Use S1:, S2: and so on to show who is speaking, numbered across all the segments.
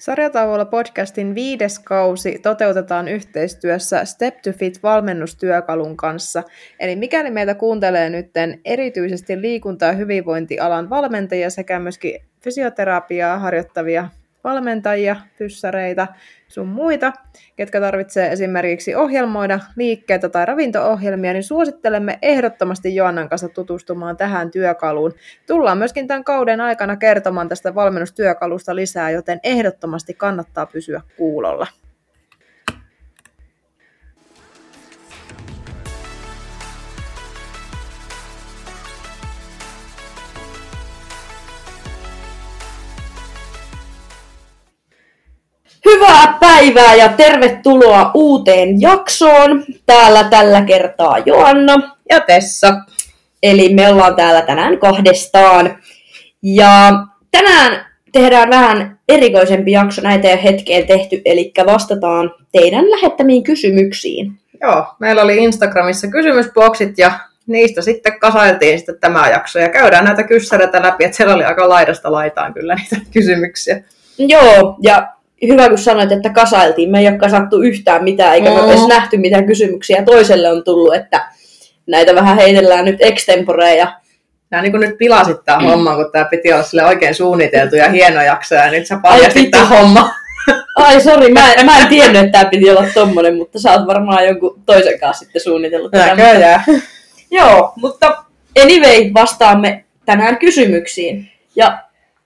S1: Sarjatauolla podcastin viides kausi toteutetaan yhteistyössä Step to Fit valmennustyökalun kanssa. Eli mikäli meitä kuuntelee nyt erityisesti liikunta- ja hyvinvointialan valmentajia sekä myöskin fysioterapiaa harjoittavia valmentajia, pyssäreitä, sun muita, ketkä tarvitsee esimerkiksi ohjelmoida liikkeitä tai ravinto-ohjelmia, niin suosittelemme ehdottomasti Joannan kanssa tutustumaan tähän työkaluun. Tullaan myöskin tämän kauden aikana kertomaan tästä valmennustyökalusta lisää, joten ehdottomasti kannattaa pysyä kuulolla.
S2: Hyvää päivää ja tervetuloa uuteen jaksoon. Täällä tällä kertaa Joanna
S1: ja Tessa.
S2: Eli me ollaan täällä tänään kahdestaan. Ja tänään tehdään vähän erikoisempi jakso, näitä ei ole hetkeen tehty, eli vastataan teidän lähettämiin kysymyksiin.
S1: Joo, meillä oli Instagramissa kysymysboksit ja niistä sitten kasailtiin sitten tämä jakso ja käydään näitä kyssäreitä läpi, että siellä oli aika laidasta laitaan kyllä niitä kysymyksiä.
S2: Joo, ja hyvä kun sanoit, että kasailtiin. Me ei ole kasattu yhtään mitään, eikä mm. me edes nähty mitään kysymyksiä. Toiselle on tullut, että näitä vähän heitellään nyt extemporea. Ja...
S1: Nämä niin kuin nyt pilasit tämä mm. homma, kun tämä piti olla sille oikein suunniteltu ja hieno jakso, ja nyt sä paljastit tämä homma.
S2: Ai sori, mä, mä en tiennyt, että tämä piti olla tommonen, mutta sä oot varmaan jonkun toisen kanssa sitten suunnitellut
S1: tätä. Näköjään.
S2: Mutta... Joo, mutta anyway, vastaamme tänään kysymyksiin. Ja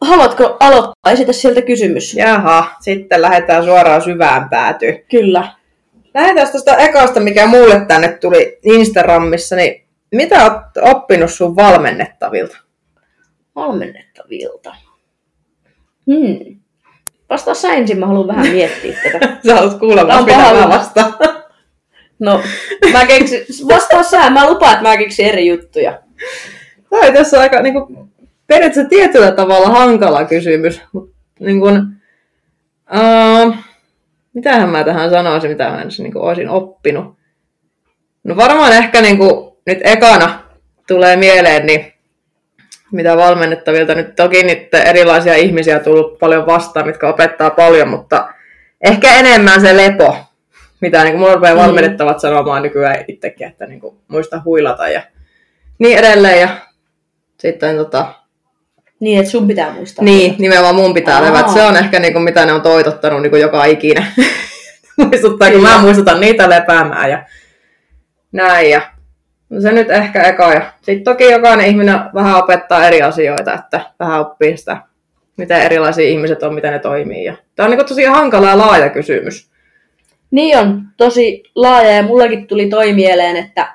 S2: Haluatko aloittaa? Esitä sieltä kysymys.
S1: Jaha, sitten lähdetään suoraan syvään päätyyn.
S2: Kyllä.
S1: Lähdetään tuosta ekasta, mikä mulle tänne tuli Instagramissa, niin mitä oot oppinut sun valmennettavilta?
S2: Valmennettavilta? Hmm. Vastaa sä ensin, mä haluan vähän miettiä tätä.
S1: sä haluat kuulla vaan, mitä mä vastaan.
S2: no, mä keksin, vastaa sä, mä lupaan, että mä keksin eri juttuja.
S1: Tämä tässä aika niin kuin, periaatteessa tietyllä tavalla hankala kysymys, mutta niin kuin, uh, mitähän mä tähän sanoisin, mitä mä niin kuin, olisin oppinut. No varmaan ehkä niin kuin, nyt ekana tulee mieleen, niin mitä valmennettavilta. Nyt toki niitä erilaisia ihmisiä tullut paljon vastaan, mitkä opettaa paljon, mutta ehkä enemmän se lepo, mitä niin kuin, mulla rupeaa mm. valmennettavat sanomaan nykyään itsekin, että niin kuin, muista huilata ja niin edelleen. Ja sitten tota,
S2: niin, että sun pitää muistaa.
S1: Niin, tätä. nimenomaan mun pitää levätä. Se on ehkä niinku, mitä ne on toitottanut niinku, joka ikinä. Muistuttaa, kun mä muistutan niitä lepäämään ja näin. Ja no se nyt ehkä eka. Ja sitten toki jokainen ihminen vähän opettaa eri asioita, että vähän oppii sitä, miten erilaisia ihmiset on, miten ne toimii. Ja tämä on niinku tosi hankala ja laaja kysymys.
S2: Niin on, tosi laaja ja mullakin tuli toi mieleen, että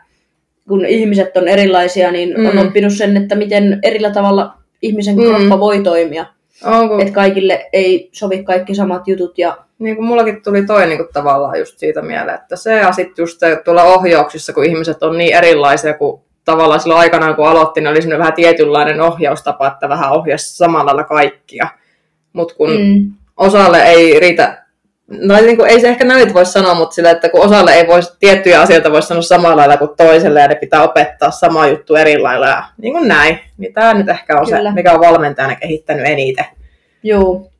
S2: kun ihmiset on erilaisia, niin mm. on oppinut sen, että miten erillä tavalla ihmisen mm. kroppa voi toimia. Onko? Että kaikille ei sovi kaikki samat jutut. Ja...
S1: Niin kuin mullakin tuli toi niin kuin tavallaan just siitä mieleen, että se ja sitten just se, tuolla ohjauksissa, kun ihmiset on niin erilaisia kuin tavallaan silloin aikanaan, kun aloitin, niin oli vähän tietynlainen ohjaustapa, että vähän ohjasi samalla lailla kaikkia. Mutta kun mm. osalle ei riitä no niin kuin, ei se ehkä näin voi sanoa, mutta sillä, että kun osalle ei voisi tiettyjä asioita voi sanoa samalla lailla kuin toiselle ja ne pitää opettaa sama juttu eri lailla ja niin kuin näin. Niin tämä nyt ehkä on Kyllä. se, mikä on valmentajana kehittänyt eniten.
S2: Joo.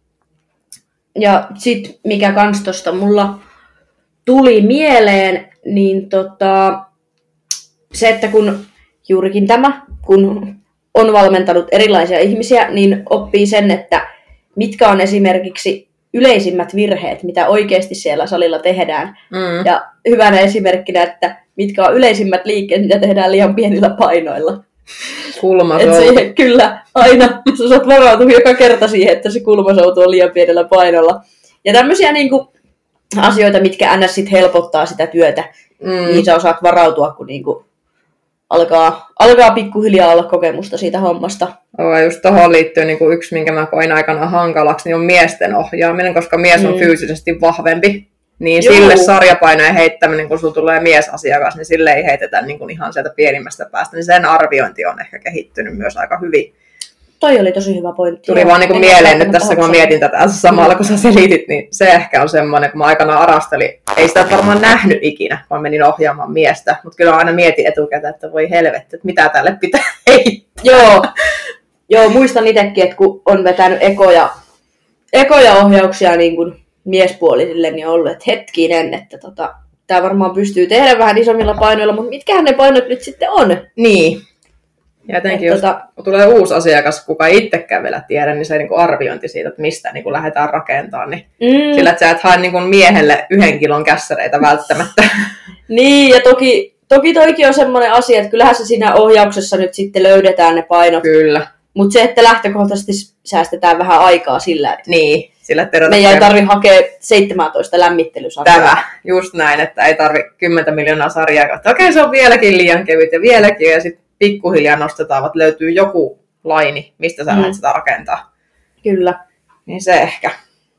S2: Ja sitten mikä kans tuosta mulla tuli mieleen, niin tota, se, että kun juurikin tämä, kun on valmentanut erilaisia ihmisiä, niin oppii sen, että mitkä on esimerkiksi yleisimmät virheet, mitä oikeasti siellä salilla tehdään. Mm. Ja hyvänä esimerkkinä, että mitkä on yleisimmät liikkeet, mitä tehdään liian pienillä painoilla.
S1: Kulmasoutu.
S2: Et siihen, kyllä, aina. Sä saat varautua joka kerta siihen, että se kulmasoutu on liian pienellä painolla. Ja tämmöisiä niin kuin, asioita, mitkä ns. Sit helpottaa sitä työtä, mm. niin sä osaat varautua, kun niin kuin, alkaa, alkaa pikkuhiljaa olla kokemusta siitä hommasta.
S1: Oh, just tuohon liittyy niin kuin yksi, minkä mä koin aikana hankalaksi, niin on miesten ohjaaminen, koska mies on mm. fyysisesti vahvempi. Niin Juu. sille sarjapainojen heittäminen, kun sulla tulee miesasiakas, niin sille ei heitetä niin kuin ihan sieltä pienimmästä päästä. Niin sen arviointi on ehkä kehittynyt myös aika hyvin.
S2: Toi oli tosi hyvä pointti.
S1: Tuli vaan niin mieleen nyt tässä, kun mä mietin tätä samalla, kun sä selitit, niin se ehkä on semmoinen, kun mä aikana arastelin. Ei sitä varmaan nähnyt ikinä, vaan menin ohjaamaan miestä. Mutta kyllä aina mietin etukäteen, että voi helvetti, että mitä tälle pitää heittää.
S2: Joo, Joo muistan itsekin, että kun on vetänyt ekoja ekoja ohjauksia niin kuin miespuolisille niin on ollut, että hetkinen, että tota, tämä varmaan pystyy tehdä vähän isommilla painoilla, mutta mitkähän ne painot nyt sitten on?
S1: Niin. Ja jotenkin,
S2: Et
S1: jos
S2: tota-
S1: tulee uusi asiakas, kuka ei itsekään vielä tiedä, niin se niin kuin arviointi siitä, että mistä niin kuin lähdetään rakentamaan, niin
S2: Mm,
S1: sillä, että sä et hae niin kuin miehelle yhden kilon kässäreitä välttämättä.
S2: Niin, ja toki, toki toikin on semmoinen asia, että kyllähän se siinä ohjauksessa nyt sitten löydetään ne painot.
S1: Kyllä.
S2: Mutta se, että lähtökohtaisesti säästetään vähän aikaa sillä, että
S1: Niin, sillä että
S2: meidän ei tarvi hakea 17 lämmittelysarjaa.
S1: tämä, just näin, että ei tarvi 10 miljoonaa sarjaa, okei se on vieläkin liian kevyt ja vieläkin, ja sitten pikkuhiljaa nostetaan, että löytyy joku laini, mistä sä
S2: Mm.
S1: lähdet sitä rakentaa.
S2: Kyllä.
S1: Niin se ehkä.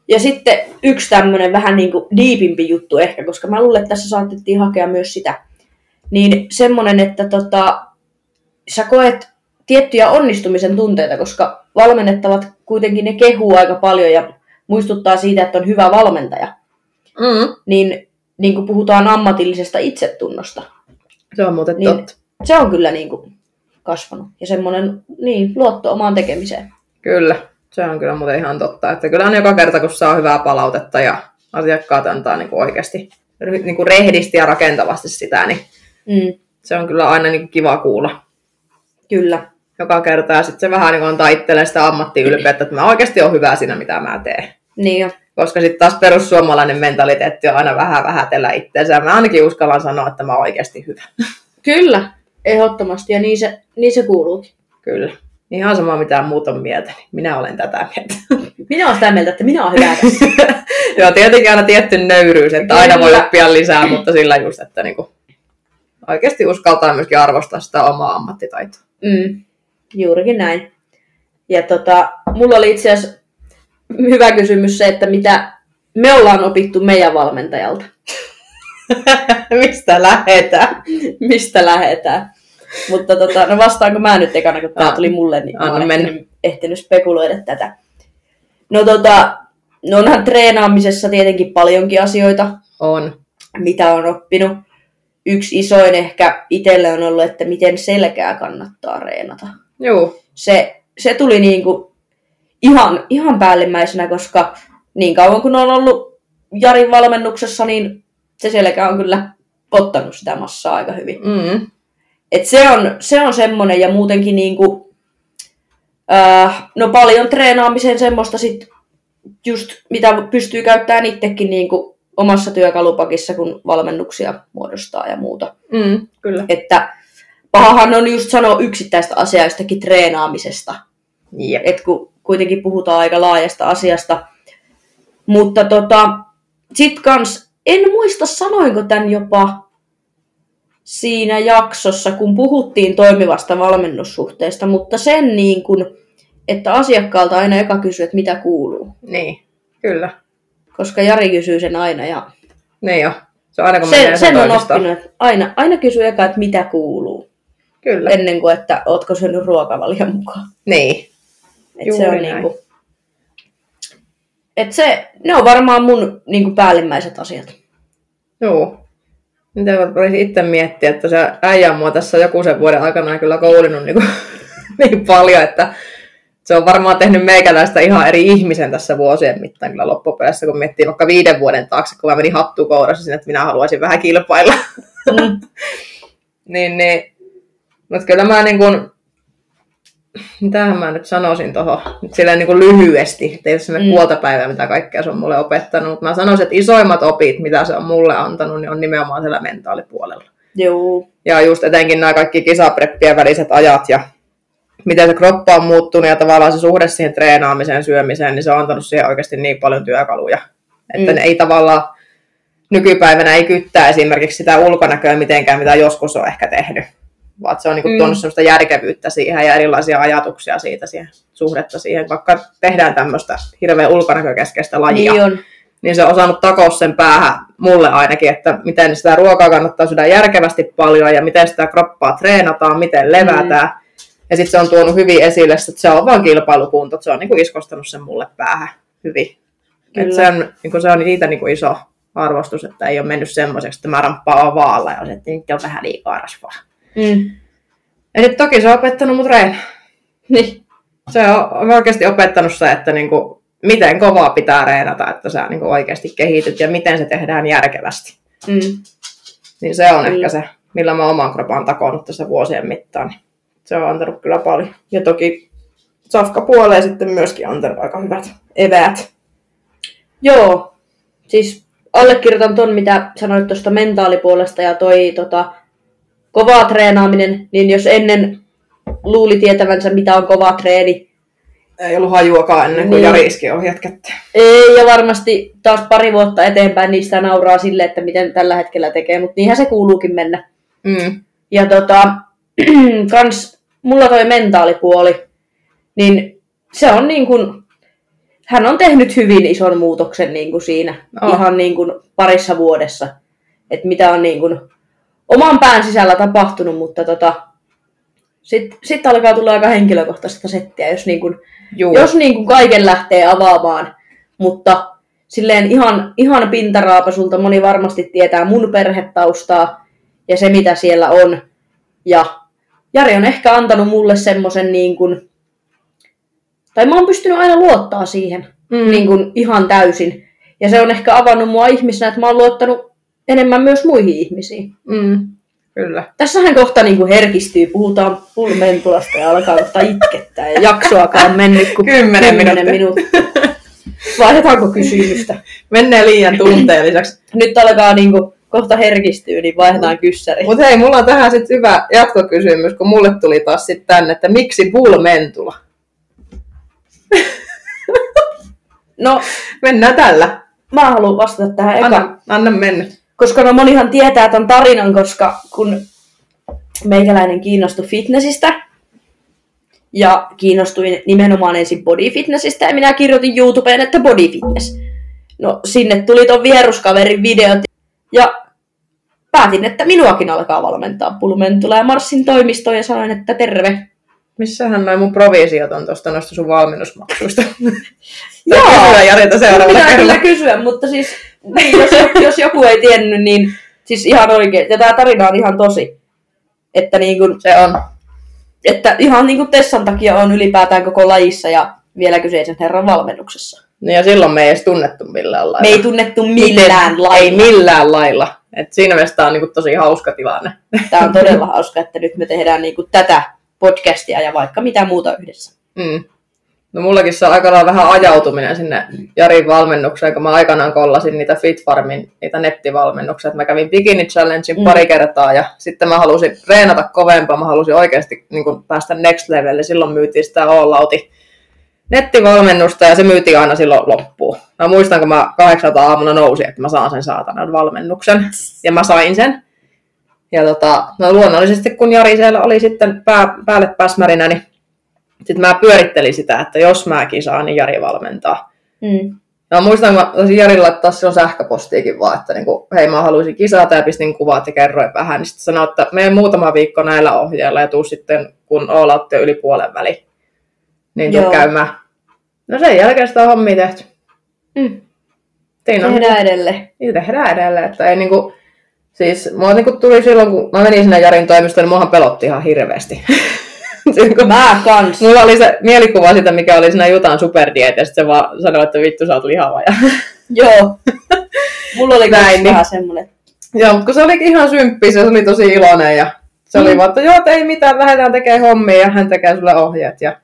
S2: Ja sitten yksi tämmöinen vähän niin kuin diipimpi juttu ehkä, koska mä luulen, että tässä saatettiin hakea myös sitä. Niin semmoinen, että tota, sä koet tiettyjä onnistumisen tunteita, koska valmennettavat kuitenkin ne kehuu aika paljon ja muistuttaa siitä, että on hyvä valmentaja.
S1: Mm.
S2: Niin, niin kuin puhutaan ammatillisesta itsetunnosta,
S1: Se on muuten
S2: niin.
S1: totta.
S2: Se on kyllä niin kuin kasvanut. Ja semmoinen niin, luotto omaan tekemiseen.
S1: Kyllä, se on kyllä muuten ihan totta. Että kyllä on joka kerta, kun saa hyvää palautetta ja asiakkaat antaa niin kuin oikeasti niin kuin rehdisti ja rakentavasti sitä, niin
S2: Mm,
S1: se on kyllä aina niin kuin kiva kuulla
S2: kyllä.
S1: joka kerta. Ja sitten se vähän niin kuin antaa itselleen sitä ammattiylpeyttä, että mä oikeasti olen hyvä siinä, mitä mä teen.
S2: Niin jo.
S1: Koska sitten taas perussuomalainen mentaliteetti on aina vähän vähätellä itseensä. Mä ainakin uskallan sanoa, että mä oon oikeasti hyvä.
S2: Kyllä, ehdottomasti. Ja niin se, niin se kuuluukin.
S1: Kyllä. Ihan sama mitä muut on mieltä, niin minä olen tätä mieltä.
S2: Minä olen sitä mieltä, että minä olen hyvä tässä.
S1: Joo, tietenkin aina tietty nöyryys, että aina voi oppia lisää, mutta sillä just, että niinku oikeasti uskaltaa myöskin arvostaa sitä omaa ammattitaitoa.
S2: Mm, juurikin näin. Ja tota, mulla oli itse asiassa hyvä kysymys se, että mitä me ollaan opittu meidän valmentajalta.
S1: Mistä lähetään?
S2: Mistä lähetään. Mutta tota, no vastaanko mä nyt ekana, kun
S1: Ah,
S2: tuli mulle, niin mä
S1: anna
S2: oon
S1: mennä.
S2: ehtinyt, ehtinyt spekuloida tätä. No tota, no onhan treenaamisessa tietenkin paljonkin asioita,
S1: On.
S2: mitä on oppinut. Yksi isoin ehkä itselle on ollut, että miten selkää kannattaa reenata.
S1: Joo.
S2: Se, se tuli niinku ihan, ihan päällimmäisenä, koska niin kauan kun on ollut Jarin valmennuksessa, niin se selkä on kyllä ottanut sitä massaa aika hyvin.
S1: Mm.
S2: Et se, on, se on semmoinen ja muutenkin niinku, äh, no paljon treenaamisen semmoista sit just mitä pystyy käyttämään itsekin niinku omassa työkalupakissa, kun valmennuksia muodostaa ja muuta.
S1: Mm. Kyllä.
S2: Että pahahan on just sanoa yksittäistä asiaa jostakin treenaamisesta,
S1: Jep.
S2: et kun kuitenkin puhutaan aika laajasta asiasta. Mutta tota, sit kans, en muista sanoinko tämän jopa siinä jaksossa, kun puhuttiin toimivasta valmennussuhteesta, mutta sen niin kun, että asiakkaalta aina eka kysyy, että mitä kuuluu.
S1: Niin. Kyllä.
S2: Koska Jari kysyy sen aina ja
S1: Niin jo. Se on aina kun
S2: sen,
S1: menee
S2: sen on oppinut, että aina, aina kysyy eka, että mitä kuuluu,
S1: Kyllä.
S2: ennen kuin että ootko syönyt ruokavalion mukaan.
S1: Niin.
S2: Et se
S1: Juuri
S2: on
S1: näin.
S2: niinku, et se, ne on varmaan mun niinku päällimmäiset asiat.
S1: Joo. Mitä voisin itse miettiä, että se äijä on mua tässä joku sen vuoden aikana kyllä koulinut niin, kuin, niin paljon, että se on varmaan tehnyt meikäläistä ihan eri ihmisen tässä vuosien mittaan kyllä loppupeleissä, kun miettii vaikka viiden vuoden taakse, kun mä menin hattukourassa sinne, että minä haluaisin vähän kilpailla.
S2: Mm.
S1: niin, niin. Mutta kyllä mä niin kuin, mitähän mä nyt sanoisin tuohon, silleen niin kuin lyhyesti, että ei ole
S2: Mm.
S1: mm. puolta päivää, mitä kaikkea se on mulle opettanut, mutta mä sanoisin, että isoimmat opit, mitä se on mulle antanut, niin on nimenomaan siellä mentaalipuolella.
S2: Joo.
S1: Ja just etenkin nämä kaikki kisapreppien väliset ajat ja miten se kroppa on muuttunut ja tavallaan se suhde siihen treenaamiseen, syömiseen, niin se on antanut siihen oikeasti niin paljon työkaluja. Että
S2: Mm.
S1: ne ei tavallaan nykypäivänä ei kyttää esimerkiksi sitä ulkonäköä mitenkään, mitä joskus on ehkä tehnyt. Vaan se on niinku
S2: Mm.
S1: tuonut sellaista järkevyyttä siihen ja erilaisia ajatuksia siitä siihen, suhdetta siihen. Vaikka tehdään tämmöistä hirveän ulkonäkökeskeistä lajia,
S2: Niin on.
S1: niin se on osannut takoa sen päähän mulle ainakin, että miten sitä ruokaa kannattaa syödä järkevästi paljon ja miten sitä kroppaa treenataan, miten levätään. Mm. Ja sitten se on tuonut hyvin esille, että se on vaan kilpailukunto, että se on niinku iskostanut sen mulle päähän hyvin.
S2: Kyllä.
S1: Et se, on, niinku, se on siitä niinku iso arvostus, että ei ole mennyt semmoiseksi, että mä ramppaan vaalla ja se, että nyt on vähän liikaa rasvaa.
S2: Mm.
S1: Ja sitten toki se on opettanut mut reen.
S2: Niin.
S1: Se on, oikeasti opettanut se, että niinku, miten kovaa pitää reenata, että sä niin oikeasti kehityt ja miten se tehdään järkevästi.
S2: Mm.
S1: Niin se on
S2: Kyllä.
S1: ehkä se, millä mä oman kropan takonut tässä vuosien mittaan. Niin se on antanut kyllä paljon. Ja toki Safka puoleen sitten myöskin antanut aika hyvät eväät.
S2: Joo, siis allekirjoitan ton, mitä sanoit tuosta mentaalipuolesta ja toi tota, kovaa treenaaminen, niin jos ennen luuli tietävänsä, mitä on kova treeni,
S1: Ei ollut hajuakaan ennen kuin
S2: Niin.
S1: Jari ohjat kätteen.
S2: ei, ja varmasti taas pari vuotta eteenpäin niistä nauraa sille, että miten tällä hetkellä tekee, mutta niinhän se kuuluukin mennä.
S1: Mm.
S2: Ja tota, kans mulla toi mentaalipuoli, niin se on niin kuin, hän on tehnyt hyvin ison muutoksen niin kuin siinä
S1: Oh.
S2: ihan niin kuin parissa vuodessa. Että mitä on niin kuin oman pään sisällä tapahtunut, mutta tota, sitten sit alkaa tulla aika henkilökohtaista settiä, jos, niin
S1: Juu.
S2: jos niin kuin kaiken lähtee avaamaan. Mutta silleen ihan, ihan pintaraapasulta moni varmasti tietää mun perhetaustaa ja se mitä siellä on. Ja Jari on ehkä antanut mulle semmoisen niin kuin, tai mä oon pystynyt aina luottaa siihen
S1: Mm.
S2: niin kuin ihan täysin. Ja se on ehkä avannut mua ihmisenä, että mä oon luottanut enemmän myös muihin ihmisiin.
S1: Mm. Kyllä.
S2: Tässähän kohta niin kuin herkistyy, puhutaan pulmentulasta ja alkaa kohta itkettää ja jaksoakaan mennyt kuin
S1: Kymmenen
S2: kymmenen
S1: minuuttia.
S2: minuuttia. Vaihdetaanko kysymystä?
S1: Menee liian tunteelliseksi.
S2: Nyt alkaa niin kuin, kohta herkistyä, niin vaihdetaan kyssäri.
S1: Mutta hei, mulla on tähän sitten hyvä jatkokysymys, kun mulle tuli taas sitten tänne, että miksi Bull-mentula?
S2: No,
S1: Mennään tällä.
S2: mä haluan vastata tähän eka.
S1: Anna, anna mennä.
S2: Koska no monihan tietää tämän tarinan, koska kun meikäläinen kiinnostui fitnessistä, ja kiinnostuin nimenomaan ensin body fitnessistä, ja minä kirjoitin YouTubeen, että body fitness. No sinne tuli ton vieruskaverin videot, ja päätin, että minuakin alkaa valmentaa pulmentula, ja marssin toimistoon ja sanoin, että terve.
S1: Missähän noin mun provisiot on tuosta noista sun valmennusmaksuista?
S2: Joo.
S1: Kysyä Jarilta seuraavalla
S2: Pitää kyllä kysyä, mutta siis jos, jos joku ei tiennyt, niin siis ihan oikein. Ja tämä tarina on ihan tosi. Että, niin kuin,
S1: Se on.
S2: että ihan niin kuin Tessan takia on ylipäätään koko lajissa ja vielä kyseisen herran valmennuksessa.
S1: Niin ja silloin me ei edes tunnettu millään lailla.
S2: Me ei tunnettu millään
S1: Ei
S2: lailla.
S1: millään lailla. Et siinä mielessä tää on niinku tosi hauska tilanne.
S2: Tämä on todella hauska, että nyt me tehdään niin kuin tätä podcastia ja vaikka mitä muuta yhdessä.
S1: Mm. No mullakin se on aika vähän ajautuminen sinne Jarin valmennukseen, kun mä aikanaan kollasin niitä Fitfarmin, niitä nettivalmennuksia. että Mä kävin Bikini Challengein
S2: Mm.
S1: pari kertaa ja sitten mä halusin treenata kovempaa, mä halusin oikeasti niin kuin, päästä next levelle. Silloin myytiin sitä All Outi nettivalmennusta ja se myytiin aina silloin loppuun. Mä muistan, kun mä kahdeksalta aamuna nousin, että mä saan sen saatanan valmennuksen. Ja mä sain sen. Ja tota, no luonnollisesti kun Jari siellä oli sitten pää, päälle päsmärinä, niin sitten mä pyörittelin sitä, että jos mäkin saan, niin Jari valmentaa.
S2: Mm.
S1: Ja mä muistan, kun mä taisin Jarille laittaa silloin sähköpostiikin vaan, että niinku, hei mä haluaisin kisata ja pistin kuvat ja kerroin vähän. Niin sitten sanoi, että mene muutama viikko näillä ohjeilla ja tuu sitten, kun on yli puolen väli. Niin tuu
S2: Joo.
S1: käymään. No sen jälkeen sitä on hommia tehty.
S2: Mm.
S1: Siinä on
S2: Tehdään edelleen.
S1: niin tehdään edelleen. Että ei niinku, siis mua niinku tuli silloin, kun mä menin sinne Jarin toimistoon, niin muahan pelotti ihan hirveästi.
S2: Mä kans.
S1: Mulla oli se mielikuva siitä, mikä oli siinä Jutan superdiet, ja sitten se vaan sanoi, että vittu sä oot lihava. Ja...
S2: Joo. Mulla oli
S1: Näin, niin.
S2: vähän semmonen.
S1: Joo, mutta kun se olikin ihan symppis ja se oli tosi iloinen ja se oli
S2: Mm.
S1: vaan, että joo, että ei mitään, lähdetään tekemään hommia ja hän tekee sulle ohjeet ja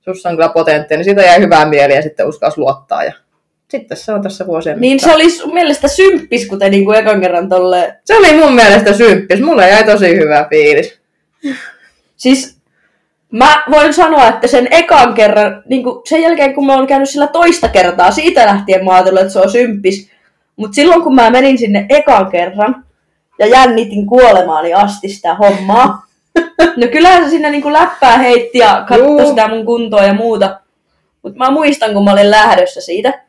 S1: sussa on kyllä potenttia, niin siitä jäi hyvää mieli ja sitten uskalsi luottaa ja sitten se on tässä vuosien
S2: Niin
S1: mittaan.
S2: se oli sun mielestä symppis, kuten niinku ekan kerran tolleen
S1: se oli mun mielestä symppis, mulle jäi tosi hyvä fiilis.
S2: Siis mä voin sanoa, että sen ekan kerran, niin kuin sen jälkeen kun mä oon käynyt sillä toista kertaa, siitä lähtien mä ajattelin, että se on symppis. Mutta silloin kun mä menin sinne ekan kerran ja jännitin kuolemaani asti sitä hommaa, no kyllähän se sinne niin kuin läppää heitti ja katsoi sitä mun kuntoa ja muuta. Mutta mä muistan, kun mä olin lähdössä siitä,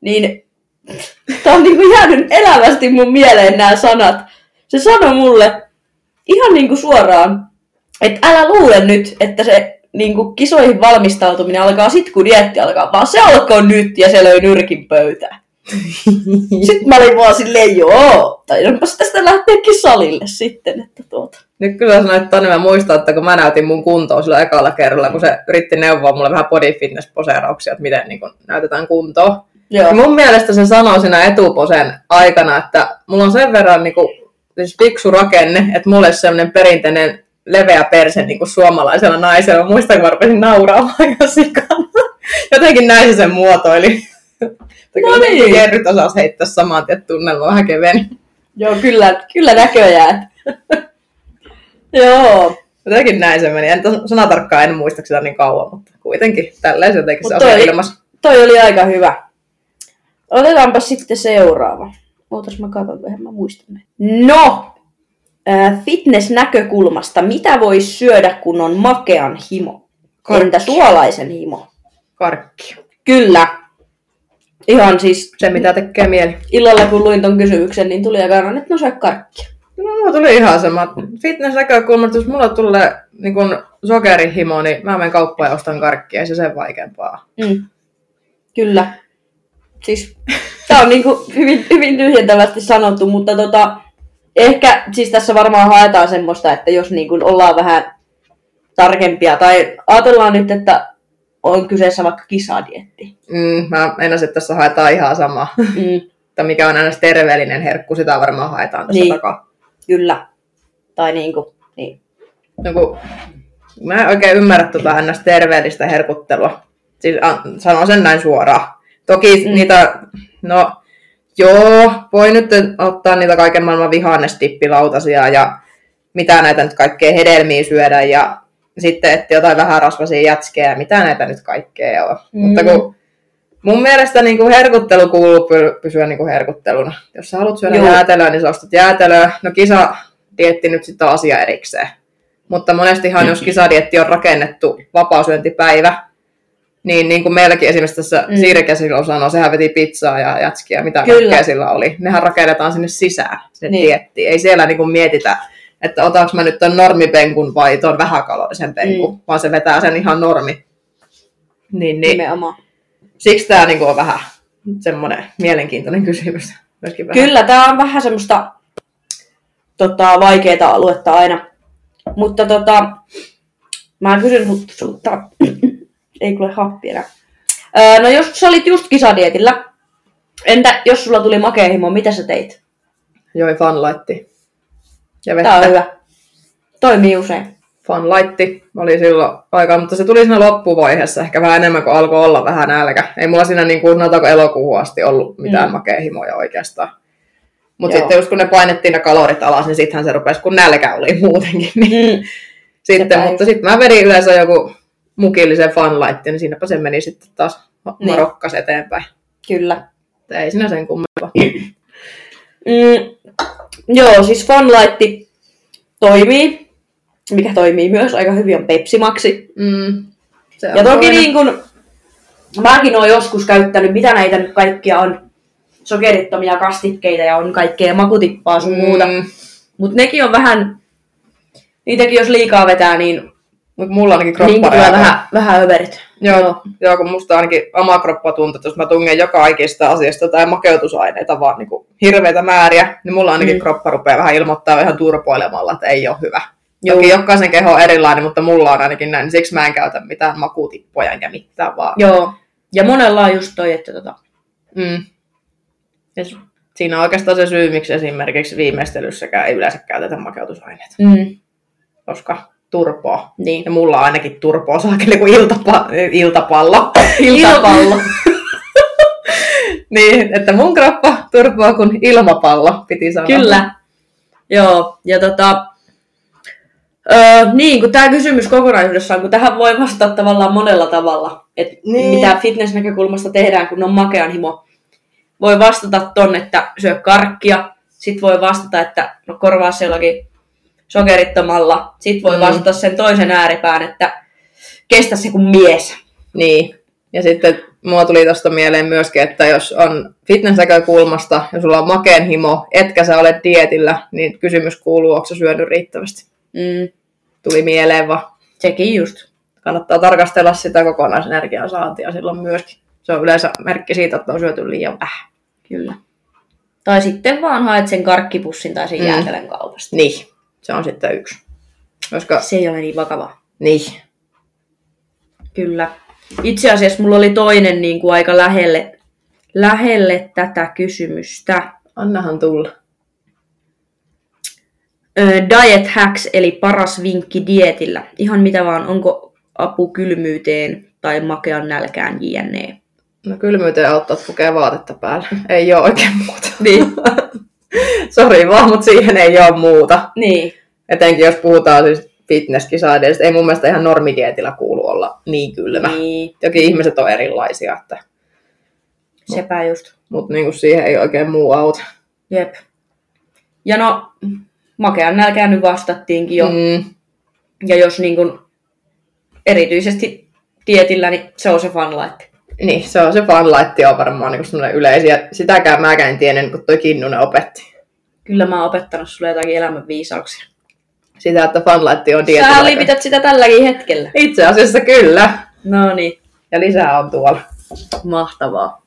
S2: niin tää on niinku jäänyt elävästi mun mieleen nämä sanat. Se sanoi mulle ihan niinku suoraan, että älä luule nyt, että se niinku kisoihin valmistautuminen alkaa sit, kun dietti alkaa, vaan se alkoi nyt ja se löi nyrkin pöytään. Sitten mä olin vaan silleen, joo, taidanpas tästä lähteäkin salille sitten, että tuota.
S1: Nyt kyllä sanoin, että Toni, mä muistan, että kun mä näytin mun kuntoa sillä ekalla kerralla, kun se yritti neuvoa mulle vähän body fitness poseerauksia, että miten niin kun, näytetään kuntoa.
S2: Joo.
S1: Ja mun mielestä se sanoi siinä etuposen aikana, että mulla on sen verran niin kuin, siis fiksu rakenne, että mulle semmoinen perinteinen leveä perse niin kuin suomalaisella naisella. Muistan, kun mä rupesin nauraamaan aika sikana. Jotenkin näin se sen muotoili.
S2: No niin.
S1: Kerryt osas heittää saman tien tunnelma vähän keveni.
S2: Joo, kyllä, kyllä näköjään. joo.
S1: Jotenkin näin se meni. En sanatarkkaan en muista sitä niin kauan, mutta kuitenkin tälleen se jotenkin
S2: Mut
S1: se
S2: toi-
S1: ilmassa.
S2: Toi oli aika hyvä. Otetaanpa sitten seuraava. Ootas mä katson, eihän mä muista näin. No, fitness-näkökulmasta, mitä voisi syödä, kun on makean himo?
S1: Karkki.
S2: Entä suolaisen himo?
S1: Karkki.
S2: Kyllä. Ihan siis
S1: Se, mitä tekee mieli.
S2: illalla kun luin ton kysymyksen, niin tuli aika että no syö karkkia.
S1: No, mulla tuli ihan sama. Fitness-näkökulmasta, jos mulla tulee niin kun sokerihimo, niin mä menen kauppaan ja ostan karkkia, ei se sen vaikeampaa.
S2: Mm. Kyllä. Siis, tää on niinku hyvin, hyvin tyhjentävästi sanottu, mutta tota, ehkä siis tässä varmaan haetaan semmoista, että jos niinku ollaan vähän tarkempia, tai ajatellaan nyt, että on kyseessä vaikka kisadietti.
S1: Mm, mä meinasin, että tässä haetaan ihan sama.
S2: Mm,
S1: että mikä on aina terveellinen herkku, sitä varmaan haetaan tässä
S2: Niin.
S1: takaa.
S2: kyllä. Tai niinku, niin.
S1: No, kun, mä en oikein ymmärrä tuota ns. terveellistä herkuttelua. Siis a, sanon sen näin suoraan. Toki
S2: mm.
S1: niitä, no joo, voi nyt ottaa niitä kaiken maailman vihannestippilautasia ja mitä näitä nyt kaikkea hedelmiä syödä ja sitten että jotain vähän rasvasia jätskejä ja mitä näitä nyt kaikkea on.
S2: Mm.
S1: Mutta kun mun mielestä niin kuin herkuttelu kuuluu py- pysyä niin kuin herkutteluna. Jos sä haluat syödä
S2: Joo.
S1: Jäätelöä, niin sä ostat jäätelöä. No kisa dietti nyt sitten on asia erikseen. Mutta monestihan, jos kisadietti on rakennettu vapaasyöntipäivä, niin, niin kuin meilläkin esimerkiksi tässä
S2: Mm.
S1: Siirke silloin sanoi, sehän veti pizzaa ja jätskiä, mitä
S2: Kyllä.
S1: kaikkea sillä oli. Nehän rakennetaan sinne sisään, sinne
S2: Niin.
S1: niin. diettiin. Ei siellä niin kuin mietitä, että otanko mä nyt ton normipenkun vai ton vähäkalorisen penkun,
S2: Mm.
S1: vaan se vetää sen ihan normi. Niin, niin.
S2: Nimenomaan.
S1: Siksi tämä niinku on vähän semmoinen mielenkiintoinen kysymys. Myöskin vähän.
S2: Kyllä, tämä on vähän semmoista tota, vaikeaa aluetta aina. Mutta tota, mä kysyn sulta, ei kuule happi enää. Öö, no jos sä olit just kisadietillä, entä jos sulla tuli makeahimo, mitä sä teit?
S1: Joi fanlaitti. Ja vettä.
S2: Tää on hyvä. Toimii usein.
S1: Fanlaitti oli silloin aikaa, mutta se tuli siinä loppuvaiheessa ehkä vähän enemmän kuin alkoi olla vähän nälkä. Ei mulla siinä niin kuin, sanotaanko elokuuhun asti ollut mitään
S2: Mm.
S1: makehimoja oikeastaan. Mutta sitten just kun ne painettiin ne kalorit alas, niin sittenhän se rupesi, kun nälkä oli muutenkin. Niin
S2: Mm.
S1: sitten,
S2: Sepä
S1: mutta sitten mä vedin yleensä joku mukillisen fanlaitti, niin siinäpä se meni sitten taas
S2: Niin.
S1: marokkas eteenpäin.
S2: Kyllä.
S1: Että ei siinä sen kummempaa.
S2: Mm, joo, siis Funlight toimii, mikä toimii myös aika hyvin on Pepsi Maxi.
S1: Mm. Se
S2: Ja
S1: on
S2: toki
S1: toinen.
S2: niin kun, mäkin olen joskus käyttänyt, mitä näitä nyt kaikkia on, sokerittomia kastikkeita ja on kaikkea makutippaa sun muuta.
S1: Mm.
S2: Mutta nekin on vähän, niitäkin jos liikaa vetää, niin
S1: Mut mulla ainakin kroppa
S2: tulee
S1: reagoi.
S2: vähän, vähän överit.
S1: Joo, joo. joo, kun musta ainakin oma kroppa tuntuu, että jos mä tungen joka ikistä asiasta tai makeutusaineita vaan niin hirveitä määriä, niin mulla ainakin
S2: Mm.
S1: kroppa rupeaa vähän ilmoittaa ihan turpoilemalla, että ei ole hyvä.
S2: Joo.
S1: Toki jokaisen keho on erilainen, mutta mulla on ainakin näin, niin siksi mä en käytä mitään makutippoja enkä mitään vaan.
S2: Joo. Ja monella on just toi, että tota,
S1: Mm. Ja s- siinä on oikeastaan se syy, miksi esimerkiksi viimeistelyssäkään ei yleensä käytetä makeutusaineita,
S2: mm,
S1: koska turpoa.
S2: niin.
S1: Ja mulla on ainakin turpoa saakeli kuin iltapa- iltapallo.
S2: Iltapallo.
S1: Niin, että mun kroppa turpoaa kuin ilmapallo, piti sanoa.
S2: Kyllä. Joo, ja tota, öö, niin, kun tämä kysymys kokonaisuudessaan, kun tähän voi vastata tavallaan monella tavalla, että
S1: Niin.
S2: mitä fitness-näkökulmasta tehdään, kun on makean himo. Voi vastata ton, että syö karkkia, sit voi vastata, että no korvaa se jollakin sokerittomalla, sit voi
S1: Mm.
S2: vastata sen toisen ääripään, että kestä se kuin mies.
S1: Niin. Ja sitten mulla tuli tuosta mieleen myöskin, että jos on fitness-näkökulmasta ja sulla on makeen himo, etkä sä ole dietillä, niin kysymys kuuluu, onko sä syönyt riittävästi.
S2: Mm,
S1: Tuli mieleen vaan.
S2: sekin just.
S1: Kannattaa tarkastella sitä kokonaisenergian saantia silloin myöskin. Se on yleensä merkki siitä, että on syöty liian vähän.
S2: Kyllä. Tai sitten vaan haet sen karkkipussin tai sen
S1: mm.
S2: jäätelön kaupasta.
S1: Niin, se on sitten yksi. Koska,
S2: Se ei ole niin vakavaa.
S1: niin,
S2: Kyllä. Itse asiassa mulla oli toinen niin kuin aika lähelle, lähelle tätä kysymystä.
S1: annahan tulla.
S2: Diet hacks, eli paras vinkki dietillä. Ihan mitä vaan, onko apu kylmyyteen tai makean nälkään jne.
S1: No kylmyyteen auttaa pukea vaatetta päälle. Ei ole oikein muuta.
S2: Niin.
S1: Sori vaan, mutta siihen ei ole muuta.
S2: Niin.
S1: Etenkin jos puhutaan siis fitnesskisaideista, ei mun mielestä ihan normidietillä kuulu olla niin kylmä.
S2: Niin,
S1: Toki ihmiset on erilaisia, että,
S2: sepä just.
S1: mutta niinku siihen ei oikein muu auta.
S2: Jep. Ja no, makean nälkään nyt vastattiinkin jo.
S1: Mm.
S2: Ja jos niin kun, erityisesti dietillä, niin se on se funlight.
S1: niin, se on se fanlaitti on varmaan niinku semmoinen yleisiä. Sitäkään mäkään en tiennyt, kun toi Kinnunen opetti.
S2: Kyllä mä oon opettanut sulle jotakin elämän viisauksia.
S1: Sitä, että fanlaitti on
S2: Sä
S1: dietillä.
S2: lipität sitä tälläkin hetkellä.
S1: Itse asiassa kyllä.
S2: No niin,
S1: Ja lisää on tuolla.
S2: mahtavaa.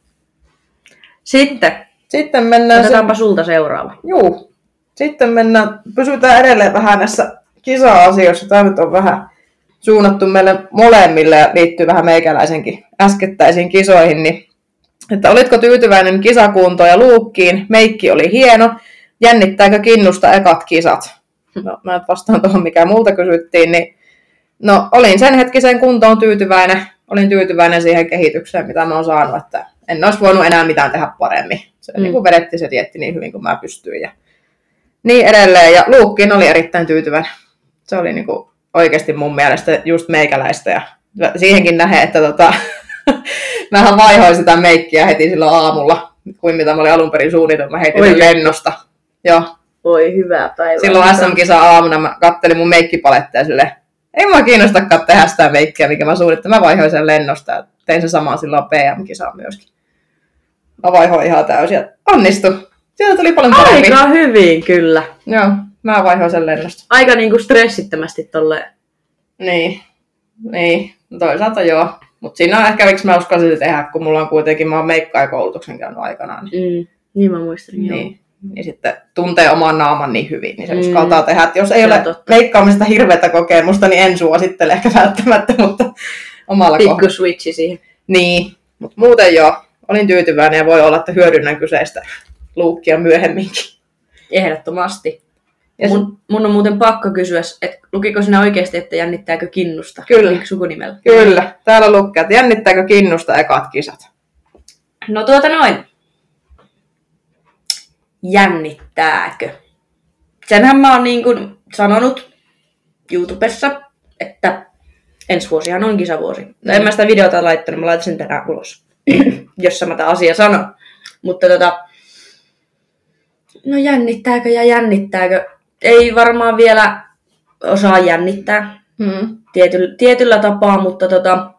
S2: Sitten,
S1: Sitten mennään... Se...
S2: otetaanpa sulta seuraava.
S1: Juu. Sitten mennään, pysytään edelleen vähän näissä kisa-asioissa. Tämä nyt on vähän suunnattu meille molemmille ja liittyy vähän meikäläisenkin äskettäisiin kisoihin. Niin, että olitko tyytyväinen kisakuntoon ja luukkiin? Meikki oli hieno. Jännittääkö kinnusta ekat kisat? No, mä nyt vastaan tuohon, mikä multa kysyttiin. Niin, no, olin sen hetkisen kuntoon tyytyväinen. Olin tyytyväinen siihen kehitykseen, mitä mä oon saanut, että en olisi voinut enää mitään tehdä paremmin. Se
S2: Mm.
S1: niin kuin vedetti se dietti niin hyvin kuin mä pystyin. Ja niin edelleen. Ja Luukkiin oli erittäin tyytyväinen. Se oli niin kuin oikeasti mun mielestä just meikäläistä. Ja siihenkin nähden, että tota, mähän vaihoin sitä meikkiä heti silloin aamulla, kuin mitä mä olin alun perin suunnitellut. Mä heitin
S2: Oi.
S1: lennosta. Joo.
S2: Oi, hyvää päivää.
S1: Silloin SM-kisa aamuna mä kattelin mun meikkipaletteja sille. Ei mua kiinnostakaan tehdä sitä meikkiä, mikä mä suunnittelin. Mä vaihoin sen lennosta ja tein sen samaa silloin PM-kisaa myöskin. Mä vaihoin ihan täysin onnistu. Siitä tuli paljon parempi.
S2: Aika hyvin, kyllä.
S1: Joo, mä vaihoin sen lennosta.
S2: Aika niinku stressittömästi tolleen.
S1: Niin, niin. No toisaalta joo. Mutta siinä on ehkä, miksi mä uskalsin tehdä, kun mulla on kuitenkin, mä oon meikkaajakoulutuksen käynyt aikanaan. Niin,
S2: Mm. Niin mä muistelin, joo.
S1: Niin, sitten tuntee oman naaman niin hyvin, niin se
S2: Mm.
S1: uskaltaa tehdä. Et jos ei
S2: Se
S1: ole
S2: totta.
S1: meikkaamisesta hirveätä kokemusta, niin en suosittele ehkä välttämättä, mutta omalla kohdalla.
S2: Pikku switchi siihen.
S1: Niin, mutta muuten joo, olin tyytyväinen ja voi olla, että hyödynnän kyseistä luukkia myöhemminkin.
S2: Ehdottomasti.
S1: Ja se-
S2: Mun, mun on muuten pakko kysyä, että lukiko sinä oikeasti, että jännittääkö kinnusta?
S1: Kyllä.
S2: Sukunimellä?
S1: Kyllä, täällä lukee, että jännittääkö kinnusta ekat kisat.
S2: No tuota noin. Jännittääkö? Senhän mä oon niin kuin sanonut YouTubessa, että ensi vuosihan on kisavuosi. Mm. En mä sitä videota laittanut, mä laitan sen tänään ulos, jossa mä tämä asia sanon. Mutta tota, no jännittääkö ja jännittääkö? Ei varmaan vielä osaa jännittää
S1: Hmm.
S2: tietyllä, tietyllä tapaa, mutta tota,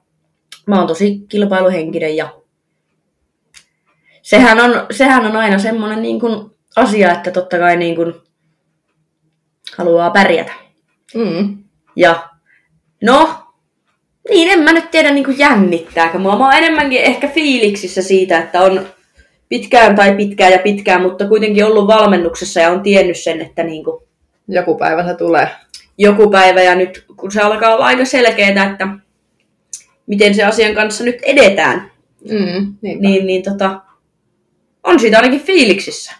S2: mä oon tosi kilpailuhenkinen ja sehän on, sehän on aina semmoinen niin kuin asia, että totta kai niin kuin haluaa pärjätä.
S1: Mm.
S2: Ja no, niin en mä nyt tiedä niin kuin jännittääkö mua. Mä oon enemmänkin ehkä fiiliksissä siitä, että on pitkään tai pitkään ja pitkään, mutta kuitenkin ollut valmennuksessa ja on tiennyt sen, että niin kuin
S1: Joku päivä se tulee.
S2: joku päivä ja nyt kun se alkaa olla aika selkeää, että miten se asian kanssa nyt edetään,
S1: Mm. Niin.
S2: niin, niin tota, on siitä ainakin fiiliksissä.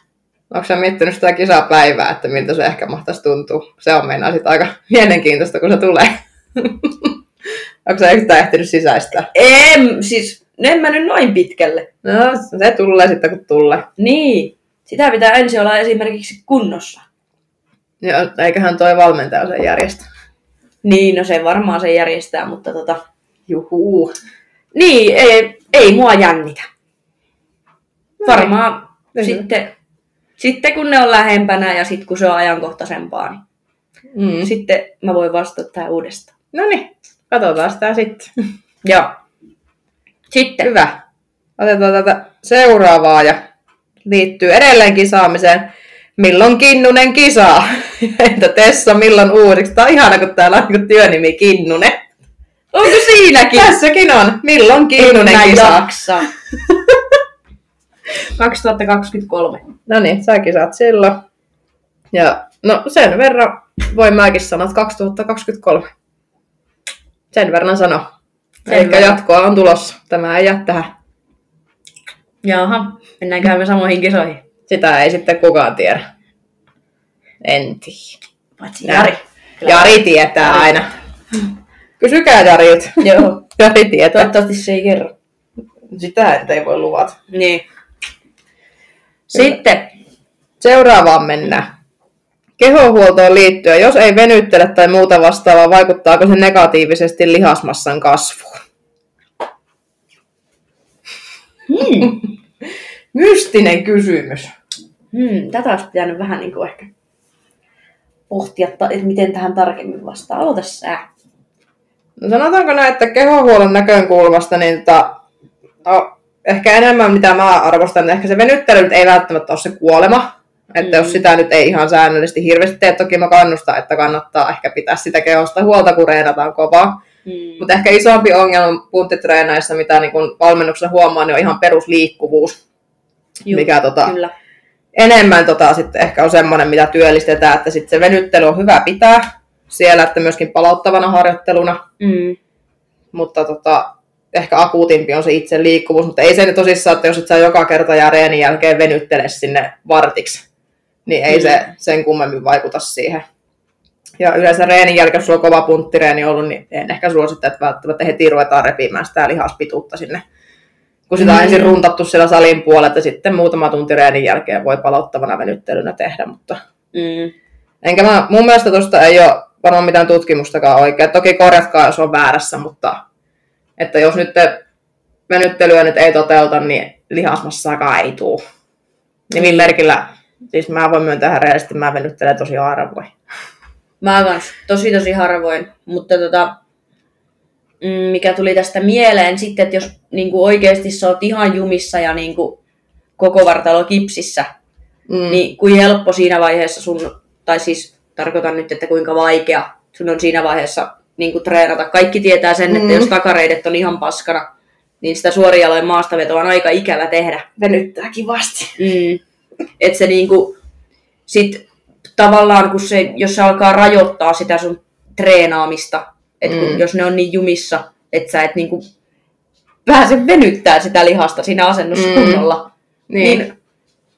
S1: Onko sä miettinyt sitä kisapäivää, että miltä se ehkä mahtaisi tuntua? Se on meinaa sit aika mielenkiintoista, kun se tulee. Onko sä yhtään ehtinyt sisäistää?
S2: En, siis en mä nyt noin pitkälle.
S1: No, se tulee sitten kun tulee.
S2: Niin, sitä pitää ensin olla esimerkiksi kunnossa.
S1: Ja eiköhän toi valmentaja sen järjestä.
S2: Niin, no se varmaan se järjestää, mutta tota,
S1: Juhuu.
S2: niin, ei, ei mua jännitä. Varmaan
S1: Niin.
S2: sitten, sitten kun ne on lähempänä ja sitten kun se on ajankohtaisempaa, niin
S1: Mm.
S2: sitten mä voin vastata tähän uudestaan.
S1: No niin, katsotaan sitä sitten.
S2: Joo. Sitten.
S1: Hyvä. Otetaan tätä seuraavaa ja liittyy edelleen kisaamiseen. Milloin Kinnunen kisaa? Entä Tessa, milloin uusiksi? Tää on ihana, kun täällä on työnimi Kinnunen.
S2: Onko siinäkin?
S1: Tässäkin on. Milloin Kinnunen
S2: en
S1: kisaa?
S2: jaksa. 2023.
S1: No niin, säkin saat silloin. Ja no sen verran voin mäkin sanoa, että 2023. Sen verran sano. Eikä jatkoa on tulossa. Tämä ei jää tähän.
S2: Jaha, mennäänkö me samoihin kisoihin?
S1: Sitä ei sitten kukaan tiedä. En tiedä.
S2: Paitsi
S1: Jari.
S2: Jari.
S1: Tietää
S2: Jari.
S1: aina. Kysykää Jarilta.
S2: Joo,
S1: Jari tietää.
S2: toivottavasti se ei kerro.
S1: Sitä ei voi luvata.
S2: Niin. Sitten,
S1: Seuraavaan mennään. Kehohuoltoon liittyen, jos ei venyttele tai muuta vastaavaa, vaikuttaako se negatiivisesti lihasmassan kasvuun?
S2: hmm,
S1: Mystinen kysymys.
S2: hmm, tätä olisi pitänyt vähän niin kuin ehkä pohtia, että miten tähän tarkemmin vastaa. Aloita sä.
S1: No sanotaanko näin, että kehohuollon näkökulmasta, niin tota, no, ehkä enemmän mitä mä arvostan, ehkä se venyttely nyt ei välttämättä ole se kuolema. Että
S2: Mm.
S1: jos sitä nyt ei ihan säännöllisesti hirveästi tee, toki mä kannustan, että kannattaa ehkä pitää sitä kehosta huolta, kun reenataan kovaa.
S2: Hmm.
S1: Mutta ehkä isompi ongelma punttitreenaissa, mitä niin kun valmennuksessa huomaa, niin on ihan perusliikkuvuus.
S2: Juu,
S1: mikä tota,
S2: Kyllä.
S1: enemmän tota, sitten ehkä on semmoinen, mitä työllistetään, että sitten se venyttely on hyvä pitää siellä, että myöskin palauttavana harjoitteluna,
S2: Mm.
S1: mutta tota, ehkä akuutimpi on se itse liikkuvuus, mutta ei se nyt tosissaan, että jos et sä joka kerta jää reenin jälkeen venyttele sinne vartiksi, niin ei
S2: Mm.
S1: se sen kummemmin vaikuta siihen. Ja yleensä reenin jälkeen, jos sulla on kova punttireeni ollut, niin en ehkä suosittele, että välttämättä heti ruvetaan repimään sitä lihaspituutta sinne. Kun sitä on
S2: Mm.
S1: ensin runtattu siellä salin puolelta, sitten muutama tunti reenin jälkeen voi palauttavana venyttelynä tehdä, mutta
S2: Mm.
S1: enkä mä, mun mielestä tuosta ei ole varmaan mitään tutkimustakaan oikein. Toki korjatkaa, jos on väärässä, mutta että jos nyt venyttelyä nyt ei toteuta, niin lihasmassaakaan ei tuu. Nimin merkillä, siis mä voin myöntää ihan rehellisesti, mä venyttelen tosi harvoin.
S2: Mä kans tosi tosi harvoin, mutta tota, mm, mikä tuli tästä mieleen sitten, että jos niinku oikeasti sä oot ihan jumissa ja niinku koko vartalo kipsissä,
S1: Mm.
S2: niin kuin helppo siinä vaiheessa sun, tai siis tarkoitan nyt, että kuinka vaikea sun on siinä vaiheessa niin kuin treenata. Kaikki tietää sen, että
S1: Mm.
S2: jos takareidet on ihan paskana, niin sitä suorijalojen maastavetoa on aika ikävä tehdä.
S1: Venyttää kivasti.
S2: Mm. Että se niinku, sit tavallaan, kun se, jos se alkaa rajoittaa sitä sun treenaamista, että
S1: Mm.
S2: jos ne on niin jumissa, että sä et niinku pääse venyttää sitä lihasta siinä asennossa
S1: Mm.
S2: kunnolla,
S1: Niin.
S2: niin.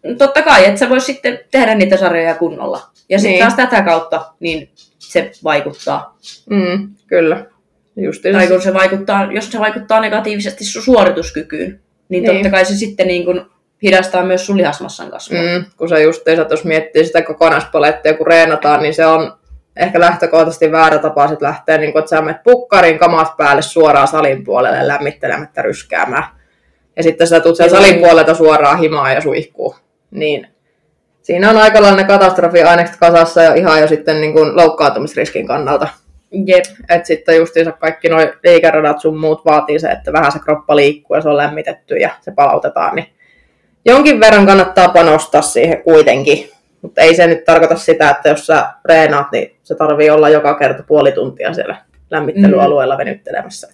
S2: niin totta kai, että sä vois sitten tehdä niitä sarjoja kunnolla. Ja sitten
S1: Niin.
S2: taas tätä kautta, niin se vaikuttaa.
S1: Mm, kyllä. Just
S2: Tai kun se vaikuttaa, jos se vaikuttaa negatiivisesti sun suorituskykyyn, niin,
S1: Niin.
S2: niin. totta kai se sitten niin kuin hidastaa myös sun lihasmassan kasvua.
S1: Mm, kun se just että jos miettii sitä kokonaispalettia, kun reenataan, niin se on ehkä lähtökohtaisesti väärä tapa sit lähteä, niin kun, että sä menet pukkarin kamat päälle suoraan salin puolelle lämmittelemättä ryskäämään. Ja sitten sä tulet sen
S2: Joo.
S1: salin puolelta suoraan himaan ja suihkuu. Niin siinä on aika lailla ne katastrofiainekset kasassa ja ihan jo sitten niin kuin loukkaantumisriskin kannalta.
S2: Jep.
S1: Että sitten justiinsa kaikki nuo liikeradat sun muut vaatii se, että vähän se kroppa liikkuu ja se on lämmitetty ja se palautetaan. Niin jonkin verran kannattaa panostaa siihen kuitenkin. Mutta ei se nyt tarkoita sitä, että jos sä reenaat, niin se tarvii olla joka kerta puoli tuntia siellä lämmittelyalueella venyttelemässä.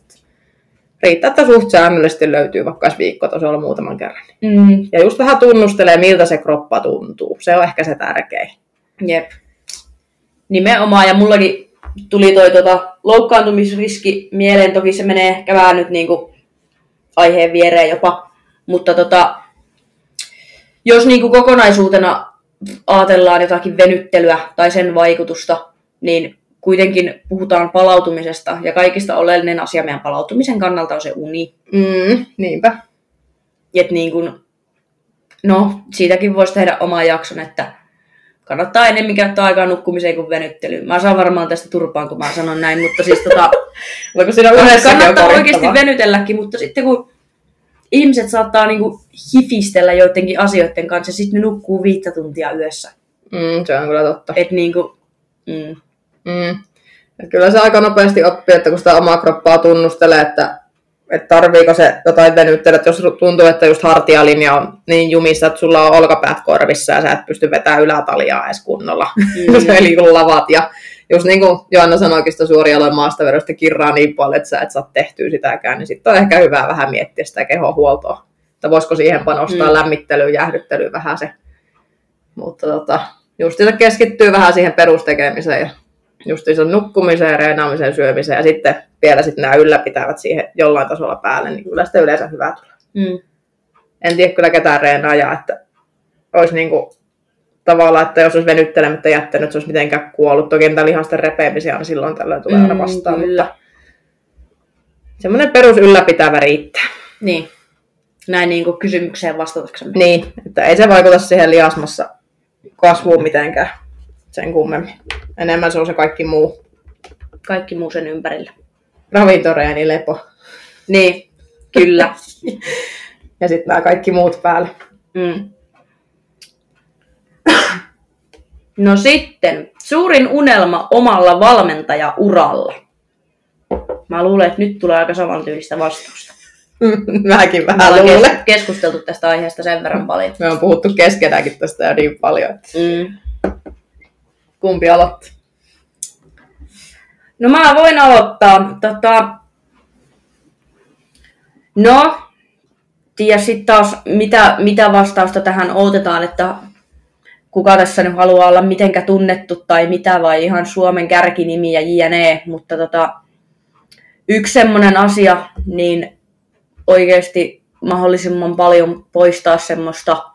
S1: Riittää, että suht säännöllisesti löytyy vaikka viikkotasolla muutaman kerran.
S2: Mm,
S1: Ja just vähän tunnustelee, miltä se kroppa tuntuu. Se on ehkä se tärkein.
S2: jep. Nimenomaan, ja mullakin tuli toi tota, loukkaantumisriski mieleen, toki se menee ehkä vähän nyt niinku aiheen viereen jopa, mutta tota, jos niinku kokonaisuutena ajatellaan jotakin venyttelyä tai sen vaikutusta, niin kuitenkin puhutaan palautumisesta, ja kaikista oleellinen asia meidän palautumisen kannalta on se uni.
S1: Mm, niinpä.
S2: Et niin kun, no, siitäkin voisi tehdä oma jakson, että kannattaa enemmän käyttää aikaa nukkumiseen kuin venyttelyyn. Mä saan varmaan tästä turpaan, kun mä sanon näin, mutta siis tota,
S1: Oliko siinä yhdessä
S2: kannattaa oikeasti venytelläkin, mutta sitten kun ihmiset saattaa niinku hifistellä joidenkin asioiden kanssa, ja sitten ne nukkuu viittä tuntia yössä.
S1: Mm, se on kyllä totta.
S2: Et niinku, mm,
S1: Mm. Et kyllä se aika nopeasti oppii, että kun sitä omaa kroppaa tunnustelee, että, että tarviiko se jotain venyttelyä, että jos tuntuu, että just hartialinja on niin jumissa, että sulla on olkapäät korvissa ja sä et pysty vetämään ylätaljaa edes kunnolla,
S2: Mm.
S1: mm. eli kun lavat ja just niin kuin Joanna sanoikin sitä suorialojen maastavedosta kirraa niin paljon, että sä et saa tehtyä sitäkään, niin sitten on ehkä hyvä vähän miettiä sitä kehohuoltoa että voisiko siihen panostaa
S2: Mm.
S1: mm. lämmittelyyn, jäähdyttelyyn vähän se. Mutta tota, justiinsa keskittyy vähän siihen perustekemiseen ja justiinsa nukkumiseen, reenaamiseen, syömiseen ja sitten vielä sitten nämä ylläpitävät siihen jollain tasolla päälle, niin kyllä sitten yleensä hyvä tulee.
S2: Mm.
S1: En tiedä kyllä ketään reenaajaa, että olisi niinku tavallaan, että jos olisi venyttelemättä jättänyt, se olisi mitenkään kuollut. Toki niitä lihasten repeämisiä on silloin tällöin tulee aina
S2: Mm,
S1: vastaan,
S2: kyllä.
S1: mutta semmoinen perus ylläpitävä riittää.
S2: Niin. Näin niin kuin kysymykseen vastataksemme.
S1: Niin, että ei se vaikuta siihen liasmassa kasvuun mitenkään sen kummemmin. Enemmän se on se kaikki muu.
S2: Kaikki muu sen ympärillä.
S1: Ravintoreeni, lepo
S2: Niin, kyllä.
S1: ja sitten nämä kaikki muut päälle.
S2: Mm. No sitten, suurin unelma omalla valmentajauralla. Mä luulen, että nyt tulee aika samantyylistä vastausta.
S1: Mäkin vähän
S2: ollaan
S1: luulen.
S2: kes- keskusteltu tästä aiheesta sen verran paljon.
S1: Me on puhuttu keskenäänkin tästä jo niin paljon.
S2: Mm.
S1: Kumpi aloittaa?
S2: No mä voin aloittaa. Tota... No, tiedä sitten taas, mitä, mitä vastausta tähän odotetaan, että kuka tässä nyt haluaa olla mitenkä tunnettu tai mitä, vai ihan Suomen kärkinimi ja jne. Mutta tota, yksi semmoinen asia, niin oikeasti mahdollisimman paljon poistaa semmoista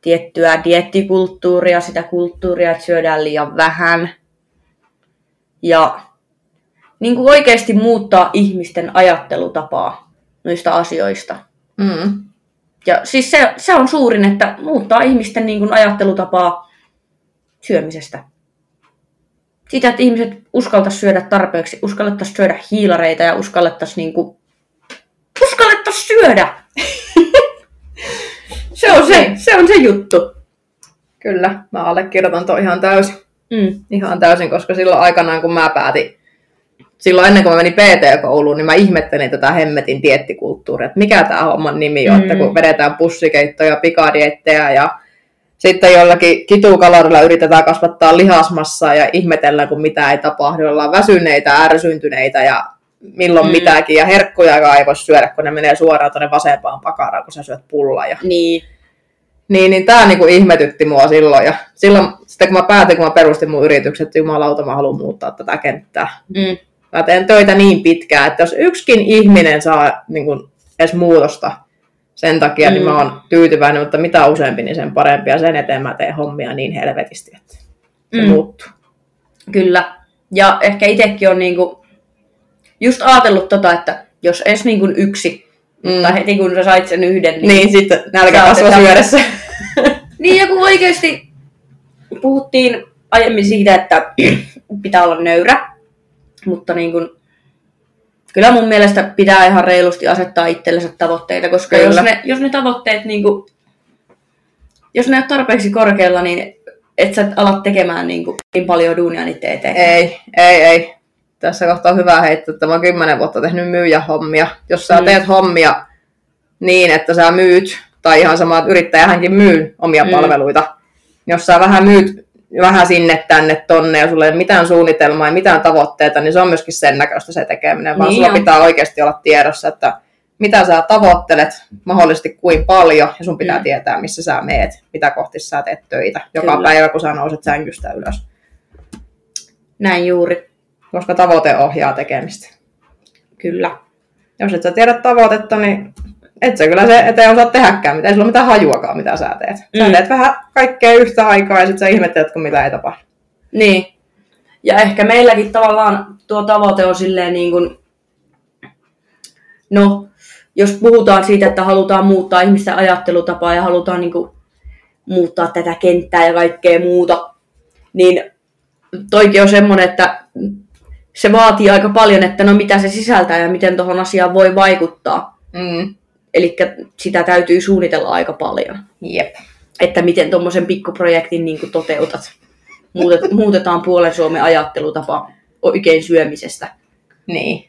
S2: tiettyä diettikulttuuria, sitä kulttuuria, että syödään liian vähän. Ja niin kuin oikeasti muuttaa ihmisten ajattelutapaa noista asioista.
S1: Mm.
S2: Ja siis se, se on suurin, että muuttaa ihmisten niin kuin ajattelutapaa syömisestä. Sitä, että ihmiset uskaltaisi syödä tarpeeksi, uskallettaisiin syödä hiilareita ja uskallettaisiin niin kuin, uskallettaisiin syödä. se, on se, se on se juttu.
S1: Kyllä, mä allekirjoitan tuon ihan täysin.
S2: Mm.
S1: Ihan täysin, koska silloin aikanaan, kun mä päätin, silloin ennen kuin mä menin PT-kouluun, niin mä ihmettelin tätä hemmetin diettikulttuuria, että mikä tämä homman nimi on, mm. että
S2: Mm.
S1: kun vedetään pussikeittoja, pikadiettejä ja sitten jollakin kitukalorilla yritetään kasvattaa lihasmassaa ja ihmetellään, kun mitä ei tapahdu. Ollaan väsyneitä, ärsyntyneitä ja milloin
S2: Mm.
S1: mm. mitäkin. Ja herkkuja ei voi syödä, kun ne menee suoraan tuonne vasempaan pakaraan, kun sä syöt pullaa. Ja...
S2: Niin.
S1: Niin, niin tämä niinku ihmetytti mua silloin. Ja silloin, sitten kun mä päätin, kun mä perustin mun yrityksen, että jumalauta, mä haluan muuttaa tätä kenttää.
S2: Mm.
S1: Mä teen töitä niin pitkään, että jos yksikin ihminen saa niin kuin, edes muutosta sen takia, mm. niin
S2: Mm.
S1: mä oon tyytyväinen, mutta mitä useampi, niin sen parempi. Ja sen eteen mä teen hommia niin helvetisti, että se
S2: Mm.
S1: muuttuu.
S2: Kyllä. Ja ehkä itsekin on niinku just ajatellut tota, että jos edes niinku yksi,
S1: Mm.
S2: tai heti kun sä sait sen yhden, niin...
S1: Niin, sitten nälkä kasvaa syödessä.
S2: Niin, ja kun oikeasti puhuttiin aiemmin siitä, että pitää olla nöyrä, mutta niin kun, kyllä mun mielestä pitää ihan reilusti asettaa itsellensä tavoitteita, koska
S1: Kyllä.
S2: jos ne, jos ne tavoitteet, niin kun, jos ne ole tarpeeksi korkealla, niin et sä ala tekemään niin, kun, niin paljon duunia niiden eteen.
S1: Ei, ei, ei. Tässä kohtaa on hyvä heittää, että mä oon kymmenen vuotta tehnyt myyjähommia. Jos sä
S2: Mm.
S1: teet hommia niin, että sä myyt, tai ihan sama, että yrittäjähänkin myy omia
S2: Mm.
S1: palveluita. Jos sä vähän myyt vähän sinne tänne tonne ja sulla ei ole mitään suunnitelmaa ja mitään tavoitteita, niin se on myöskin sen näköistä se tekeminen, vaan
S2: Niin
S1: sulla
S2: on.
S1: pitää oikeasti olla tiedossa, että mitä sä tavoittelet, mahdollisesti kuin paljon, ja sun pitää
S2: mm.
S1: tietää, missä sä meet, mitä kohti sä teet töitä, joka
S2: Kyllä.
S1: päivä, kun sä nouset sängystä ylös.
S2: Näin juuri,
S1: Koska tavoite ohjaa tekemistä.
S2: kyllä.
S1: Jos et sä tiedä tavoitetta, niin et sä kyllä se eteen osaa tehdäkään, mitä ei sulla mitään hajuakaan, mitä sä teet. Sä
S2: Mm.
S1: teet vähän kaikkea yhtä aikaa ja sit sä ihmettelet, kun mitä ei tapahdu.
S2: Niin. Ja ehkä meilläkin tavallaan tuo tavoite on silleen niin kuin, no, jos puhutaan siitä, että halutaan muuttaa ihmisten ajattelutapaa ja halutaan niin kuin, muuttaa tätä kenttää ja kaikkea muuta, niin toikin on semmoinen, että se vaatii aika paljon, että no mitä se sisältää ja miten tuohon asiaan voi vaikuttaa.
S1: Mm.
S2: Eli sitä täytyy suunnitella aika paljon
S1: Jep.
S2: että miten tuommoisen pikkuprojektin niin kuin toteutat. Muutet, muutetaan puolen Suomen ajattelutapa oikein syömisestä.
S1: Niin.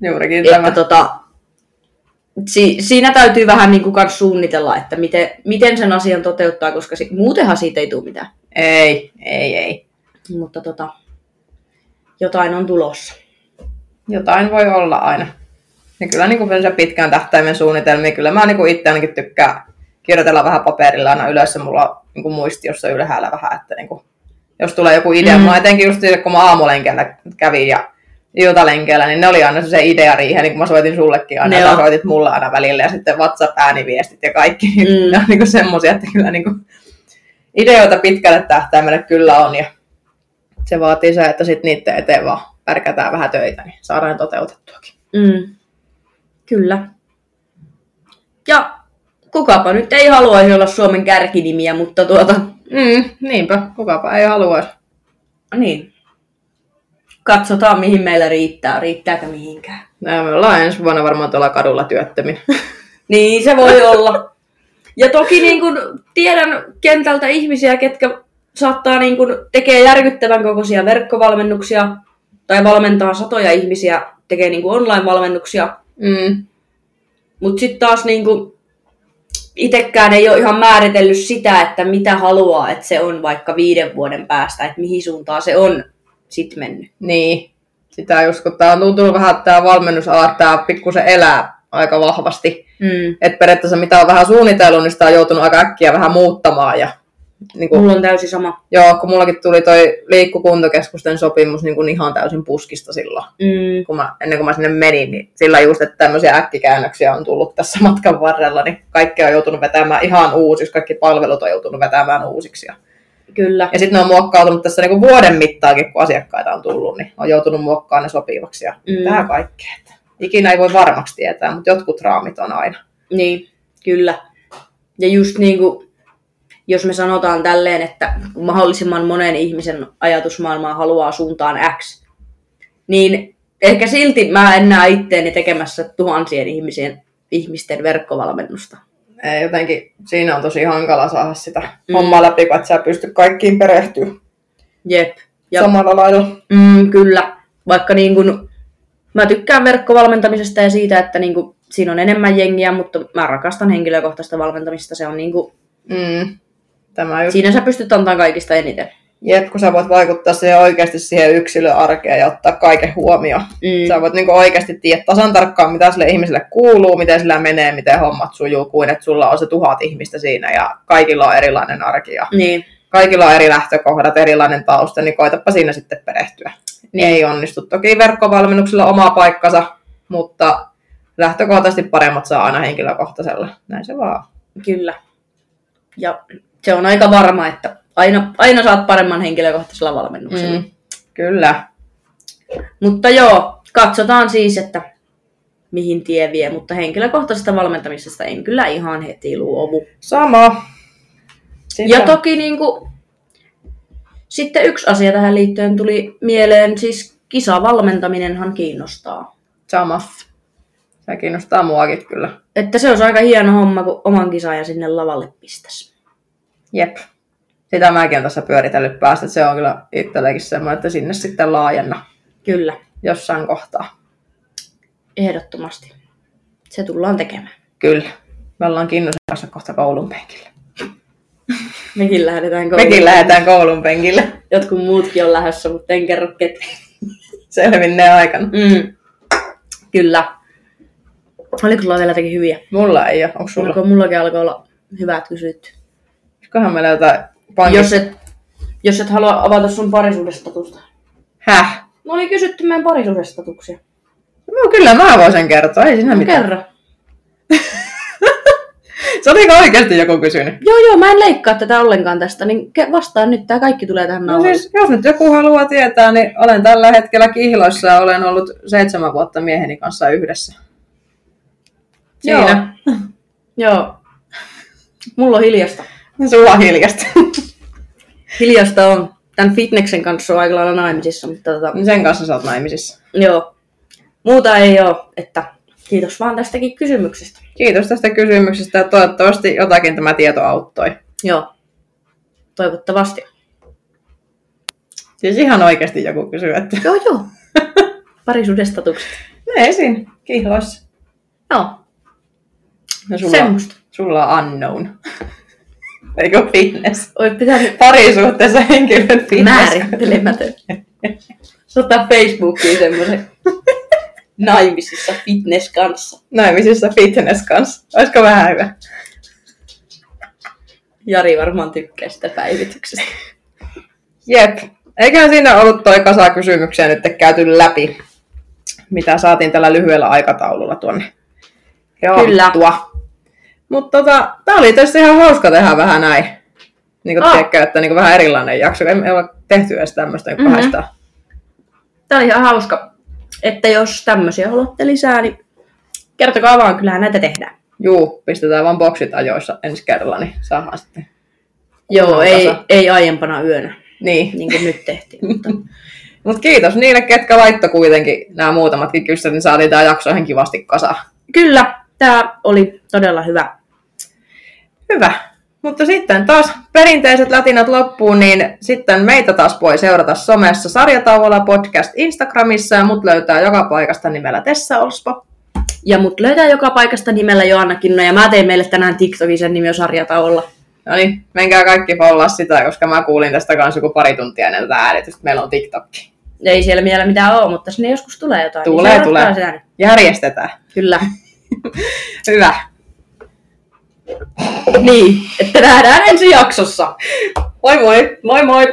S1: Juurikin
S2: Että
S1: tämä.
S2: tota, si, siinä täytyy vähän niin kuin kans suunnitella, että miten, miten sen asian toteuttaa, koska si, muutenhan siitä ei tule mitään.
S1: Ei, ei, ei.
S2: Mutta tota, jotain on tulossa.
S1: Jotain voi olla aina. Ja kyllä niin kuin se pitkän tähtäimen suunnitelmia, kyllä mä niin kuin itse ainakin tykkään kirjoitella vähän paperilla aina ylös, ja mulla on niin kuin muistiossa ylhäällä vähän, että niin kuin, jos tulee joku idea, mm. mä etenkin just kun mä aamulenkellä kävin ja iltalenkeillä, niin ne oli aina se idea riihe, niin kun mä soitin sullekin aina, ja soitit mulla aina välillä, ja sitten WhatsApp-ääniviestit ja kaikki, niin mm. ne on niin semmoisia, että kyllä niin kuin, ideoita pitkälle tähtäimelle kyllä on, ja se vaatii se, että sitten niiden eteen vaan pärkätään vähän töitä, niin saadaan toteutettuakin.
S2: Mm. Kyllä. Ja kukapa nyt ei haluaisi olla Suomen kärkinimiä, mutta tuota...
S1: Mm, niinpä, kukapa ei haluaisi.
S2: Niin. Katsotaan, mihin meillä riittää. Riittääkö mihinkään.
S1: Näin me ollaan ensi vuonna varmaan tuolla kadulla työttömin.
S2: niin, se voi olla. Ja toki niin kun, tiedän kentältä ihmisiä, ketkä saattaa niin kun, tekee järkyttävän kokoisia verkkovalmennuksia tai valmentaa satoja ihmisiä, tekee niin online-valmennuksia.
S1: Mm.
S2: Mutta sitten taas niin kun, itsekään ei ole ihan määritellyt sitä, että mitä haluaa, että se on vaikka viiden vuoden päästä, että mihin suuntaan se on sit mennyt.
S1: Niin, sitä just kun tämä on tuntunut vähän, että tämä valmennusala, tämä pikkusen elää aika vahvasti.
S2: Mm.
S1: Että periaatteessa mitä on vähän suunnitellut, niin sitä on joutunut aika äkkiä vähän muuttamaan ja
S2: niin kuin, Mulla on täysin sama.
S1: Joo, kun mullakin tuli toi liikkukuntokeskusten sopimus niin kuin ihan täysin puskista silloin.
S2: Mm.
S1: Kun mä, ennen kuin mä sinne menin, niin sillä just, että tämmöisiä äkkikäännöksiä on tullut tässä matkan varrella, niin kaikki on joutunut vetämään ihan uusiksi, kaikki palvelut on joutunut vetämään uusiksi. Ja,
S2: Kyllä.
S1: ja sitten ne on muokkautunut tässä niin kuin vuoden mittaakin, kun asiakkaita on tullut, niin on joutunut muokkaamaan ne sopivaksi ja mm. tähän kaikkea. Ikinä ei voi varmaksi tietää, mutta jotkut raamit on aina.
S2: Niin, kyllä. Ja just niin kuin jos me sanotaan tälleen, että mahdollisimman monen ihmisen ajatusmaailmaa haluaa suuntaan X, niin ehkä silti mä en näe itteeni tekemässä tuhansien ihmisien, ihmisten verkkovalmennusta.
S1: Ei, jotenkin siinä on tosi hankala saada sitä mm. hommaa läpi, kun et sä pysty kaikkiin perehtyä.
S2: Jep.
S1: Ja, Samalla lailla.
S2: Mm, kyllä. Vaikka niin kun, mä tykkään verkkovalmentamisesta ja siitä, että niin kun, siinä on enemmän jengiä, mutta mä rakastan henkilökohtaista valmentamista. Se on niin kun,
S1: mm. Tämä just...
S2: Siinä sä pystyt antamaan kaikista eniten.
S1: Jep, kun sä voit vaikuttaa siihen oikeasti siihen yksilön arkeen ja ottaa kaiken huomioon. Mm. Sä voit niinku oikeasti tietää tasan tarkkaan, mitä sille ihmiselle kuuluu, miten sillä menee, miten hommat sujuu, kuin että sulla on se tuhat ihmistä siinä ja kaikilla on erilainen arki. Ja
S2: niin.
S1: Kaikilla on eri lähtökohdat, erilainen tausta, niin koitapa siinä sitten perehtyä. Niin. Ei onnistu. Toki verkkovalmennuksella oma paikkansa, mutta lähtökohtaisesti paremmat saa aina henkilökohtaisella. Näin se vaan.
S2: Kyllä. Ja se on aika varma, että aina, aina saat paremman henkilökohtaisella valmennuksella. Mm,
S1: kyllä.
S2: Mutta joo, katsotaan siis, että mihin tie vie, mutta henkilökohtaisesta valmentamisesta en kyllä ihan heti luovu.
S1: Sama.
S2: Sitä. Ja toki niin kuin, sitten yksi asia tähän liittyen tuli mieleen, siis kisavalmentaminenhan kiinnostaa.
S1: Sama. Se kiinnostaa muakin kyllä.
S2: Että se olisi aika hieno homma, kun oman kisaajan sinne lavalle pistäisi.
S1: Jep. Sitä mäkin olen tässä pyöritellyt päästä, se on kyllä itsellekin semmoinen, että sinne sitten laajenna.
S2: Kyllä.
S1: Jossain kohtaa.
S2: Ehdottomasti. Se tullaan tekemään.
S1: Kyllä. Me ollaan Kinnusen kanssa kohta koulun penkillä.
S2: Mekin lähdetään koulun
S1: Mekin lähdetään koulun penkille.
S2: Jotkut muutkin on lähdössä, mutta en kerro ketään.
S1: Selvinnee aikana.
S2: Mm. Kyllä. Oliko sulla vielä jotakin hyviä?
S1: Mulla ei ole. Onko sulla?
S2: Onko mullakin alkoi olla hyvät kysytty?
S1: Olisikohan meillä jotain
S2: pankista? Jos et, jos et halua avata sun parisuudestatusta.
S1: Häh?
S2: No oli kysytty meidän parisuudestatuksia.
S1: No kyllä mä voisin kertoa, ei siinä no, mitään.
S2: Kerro.
S1: Se oliko oikeasti joku kysynyt?
S2: Joo, joo, mä en leikkaa tätä ollenkaan tästä, niin vastaan nyt, tää kaikki tulee tähän
S1: no siis, jos nyt joku haluaa tietää, niin olen tällä hetkellä kihloissa ja olen ollut seitsemän vuotta mieheni kanssa yhdessä.
S2: Siinä. Joo. joo. Mulla on hiljasta.
S1: Sulla on hiljasta.
S2: hiljasta on. Tämän fitneksen kanssa on aika lailla naimisissa. Mutta tota...
S1: Sen kanssa sä oot naimisissa.
S2: Joo. Muuta ei ole, että kiitos vaan tästäkin kysymyksestä.
S1: Kiitos tästä kysymyksestä ja toivottavasti jotakin tämä tieto auttoi.
S2: Joo. Toivottavasti.
S1: Siis ihan oikeasti joku kysyy, että...
S2: Joo, joo. Parisuudestatukset.
S1: Ne esiin kihloissa.
S2: Joo.
S1: Ja sulla, Semmosta. Sulla on unknown. Eikö fitness?
S2: Oi, pitäisi...
S1: Parisuhteessa henkilön fitness.
S2: Määrittelemätön. Sota Facebookiin semmoisen. naimisissa fitness kanssa.
S1: Naimisissa fitness kanssa. Olisiko vähän hyvä?
S2: Jari varmaan tykkää sitä päivityksestä.
S1: Jep. Eiköhän siinä ollut toi kasa kysymyksiä nyt käyty läpi, mitä saatiin tällä lyhyellä aikataululla tuonne
S2: Kyllä.
S1: Mutta tota, tää oli tietysti ihan hauska tehdä vähän näin. Niin kuin
S2: Ah.
S1: tiedätkö, että niin vähän erilainen jakso. Ei ole tehty edes tämmöistä niin
S2: Mhm.
S1: kahdesta.
S2: Tämä oli ihan hauska, että jos tämmöisiä haluatte lisää, niin kertokaa vaan, kyllähän näitä tehdään.
S1: Juu, pistetään vaan boksit ajoissa ensi kerralla, niin saadaan sitten.
S2: Joo, ei, ei aiempana yönä,
S1: Niin.
S2: niin kuin nyt tehtiin. Mutta
S1: Mutta kiitos niille, ketkä laittoi kuitenkin nämä muutamatkin kysymykset, niin saatiin tämä jakso ihan kivasti kasaan.
S2: kyllä, tämä oli todella hyvä.
S1: Hyvä. Mutta sitten taas perinteiset latinat loppuun, niin sitten meitä taas voi seurata somessa Sarjatauolla podcast Instagramissa ja mut löytää joka paikasta nimellä Tessa Olspo.
S2: Ja mut löytää joka paikasta nimellä Joanna Kinno, ja mä tein meille tänään TikTokin sen nimi on sarjataolla.
S1: No niin, menkää kaikki follaa sitä, koska mä kuulin tästä kanssa joku pari tuntia ennen tätä äänitystä. Meillä on TikTokki.
S2: Ei siellä vielä mitään ole, mutta sinne joskus tulee jotain.
S1: Tulee,
S2: niin
S1: tulee.
S2: Sitä.
S1: Järjestetään.
S2: Kyllä.
S1: Hyvä.
S2: Niin, että nähdään ensi jaksossa.
S1: Moi moi!
S2: Moi moi!